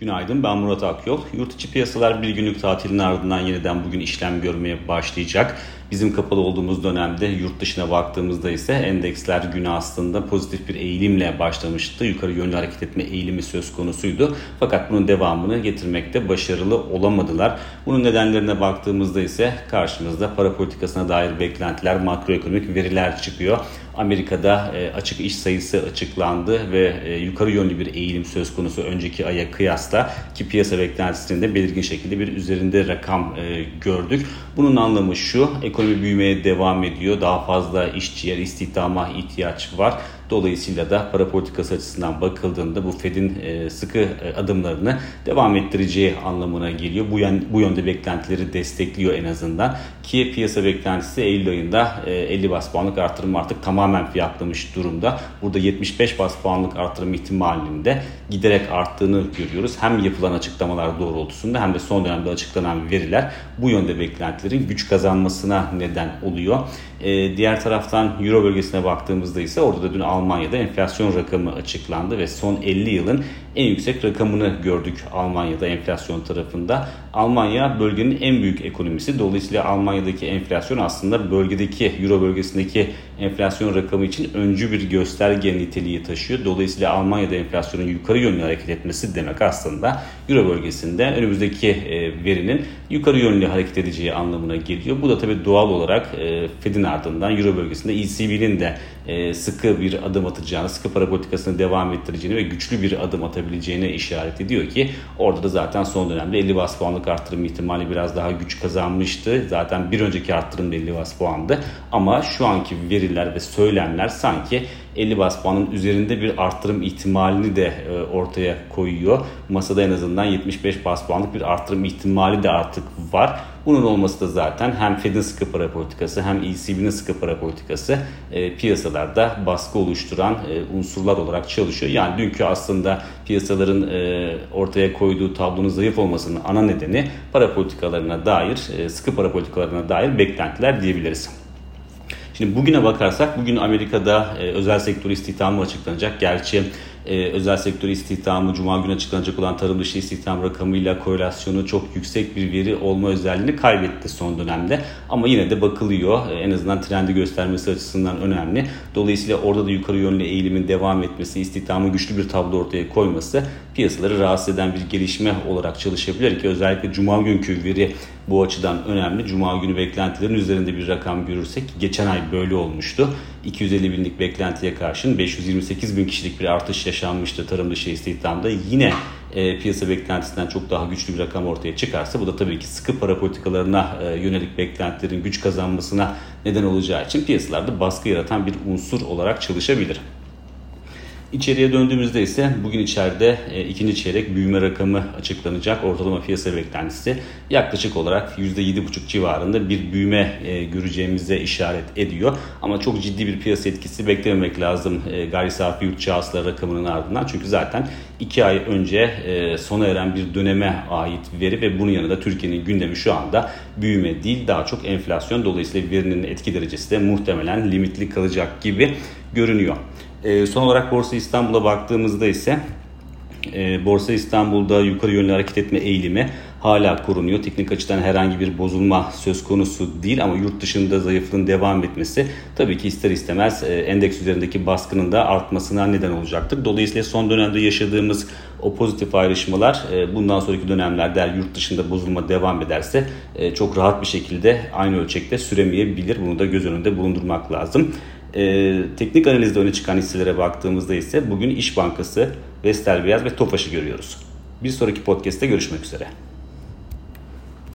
Günaydın ben Murat Akyol. Yurt içi piyasalar bir günlük tatilin ardından yeniden bugün işlem görmeye başlayacak. Bizim kapalı olduğumuz dönemde yurt dışına baktığımızda ise endeksler günü aslında pozitif bir eğilimle başlamıştı. Yukarı yönlü hareket etme eğilimi söz konusuydu. Fakat bunun devamını getirmekte başarılı olamadılar. Bunun nedenlerine baktığımızda ise karşımızda para politikasına dair beklentiler, makroekonomik veriler çıkıyor. Amerika'da e, açık iş sayısı açıklandı ve e, yukarı yönlü bir eğilim söz konusu önceki aya kıyasla ki piyasa beklentisinin belirgin şekilde bir üzerinde rakam e, gördük. Bunun anlamı şu, ekonomi büyümeye devam ediyor. Daha fazla işçiye, istihdama ihtiyaç var. Dolayısıyla da para politikası açısından bakıldığında bu Fed'in e, sıkı e, adımlarını devam ettireceği anlamına geliyor. Bu, yön, bu yönde beklentileri destekliyor en azından. Ki piyasa beklentisi Eylül ayında 50 e, bas puanlık artırım artık tamamen fiyatlamış durumda. Burada 75 bas puanlık artırım ihtimalinin de giderek arttığını görüyoruz. Hem yapılan açıklamalar doğrultusunda hem de son dönemde açıklanan veriler bu yönde beklentilerin güç kazanmasına neden oluyor. Diğer taraftan Euro bölgesine baktığımızda ise orada da dün Almanya'da enflasyon rakamı açıklandı ve son 50 yılın en yüksek rakamını gördük Almanya'da enflasyon tarafında. Almanya bölgenin en büyük ekonomisi. Dolayısıyla Almanya'daki enflasyon aslında bölgedeki Euro bölgesindeki enflasyon rakamı için öncü bir gösterge niteliği taşıyor. Dolayısıyla Almanya'da enflasyonun yukarı yönlü hareket etmesi demek aslında Euro bölgesinde önümüzdeki e, verinin yukarı yönlü hareket edeceği anlamına geliyor. Bu da tabii doğal olarak e, Fed'in ardından Euro bölgesinde ECB'nin de e, sıkı bir adım atacağını, sıkı para politikasını devam ettireceğini ve güçlü bir adım atabileceğine işaret ediyor ki orada da zaten son dönemde 50 bas puanlık arttırım ihtimali biraz daha güç kazanmıştı. Zaten bir önceki arttırım da 50 bas puandı ama şu anki veriler ve söylemler sanki 50 bas puanın üzerinde bir arttırım ihtimalini de e, ortaya koyuyor. Masada en azından 75 bas puanlık bir arttırım ihtimali de artık var. Bunun olması da zaten hem Fed'in sıkı para politikası hem ECB'nin sıkı para politikası e, piyasalarda baskı oluşturan e, unsurlar olarak çalışıyor. Yani dünkü aslında piyasaların ortaya koyduğu tablonun zayıf olmasının ana nedeni para politikalarına dair, sıkı para politikalarına dair beklentiler diyebiliriz. Şimdi bugüne bakarsak bugün Amerika'da e, özel sektör istihdamı açıklanacak. Gerçi e, özel sektör istihdamı Cuma günü açıklanacak olan tarım dışı istihdam rakamıyla korelasyonu çok yüksek bir veri olma özelliğini kaybetti son dönemde. Ama yine de bakılıyor. E, en azından trendi göstermesi açısından önemli. Dolayısıyla orada da yukarı yönlü eğilimin devam etmesi, istihdamın güçlü bir tablo ortaya koyması piyasaları rahatsız eden bir gelişme olarak çalışabilir ki özellikle Cuma günkü veri bu açıdan önemli. Cuma günü beklentilerin üzerinde bir rakam görürsek geçen ay böyle olmuştu. 250 binlik beklentiye karşın 528 bin kişilik bir artış yaşanmıştı tarım dışı istihdamda. Yine e, piyasa beklentisinden çok daha güçlü bir rakam ortaya çıkarsa bu da tabii ki sıkı para politikalarına e, yönelik beklentilerin güç kazanmasına neden olacağı için piyasalarda baskı yaratan bir unsur olarak çalışabilir. İçeriye döndüğümüzde ise bugün içeride e, ikinci çeyrek büyüme rakamı açıklanacak. Ortalama piyasa beklentisi yaklaşık olarak %7,5 civarında bir büyüme e, göreceğimize işaret ediyor. Ama çok ciddi bir piyasa etkisi beklememek lazım e, gayri safi yurt hasıla rakamının ardından. Çünkü zaten 2 ay önce e, sona eren bir döneme ait veri ve bunun yanında Türkiye'nin gündemi şu anda büyüme değil daha çok enflasyon. Dolayısıyla verinin etki derecesi de muhtemelen limitli kalacak gibi görünüyor. E, son olarak Borsa İstanbul'a baktığımızda ise e, Borsa İstanbul'da yukarı yönlü hareket etme eğilimi hala korunuyor. Teknik açıdan herhangi bir bozulma söz konusu değil ama yurt dışında zayıflığın devam etmesi tabii ki ister istemez e, endeks üzerindeki baskının da artmasına neden olacaktır. Dolayısıyla son dönemde yaşadığımız o pozitif ayrışmalar e, bundan sonraki dönemlerde yurt dışında bozulma devam ederse e, çok rahat bir şekilde aynı ölçekte süremeyebilir. Bunu da göz önünde bulundurmak lazım. E, teknik analizde öne çıkan hisselere baktığımızda ise bugün İş Bankası, Vestel Beyaz ve Tofaş'ı görüyoruz. Bir sonraki podcast'te görüşmek üzere.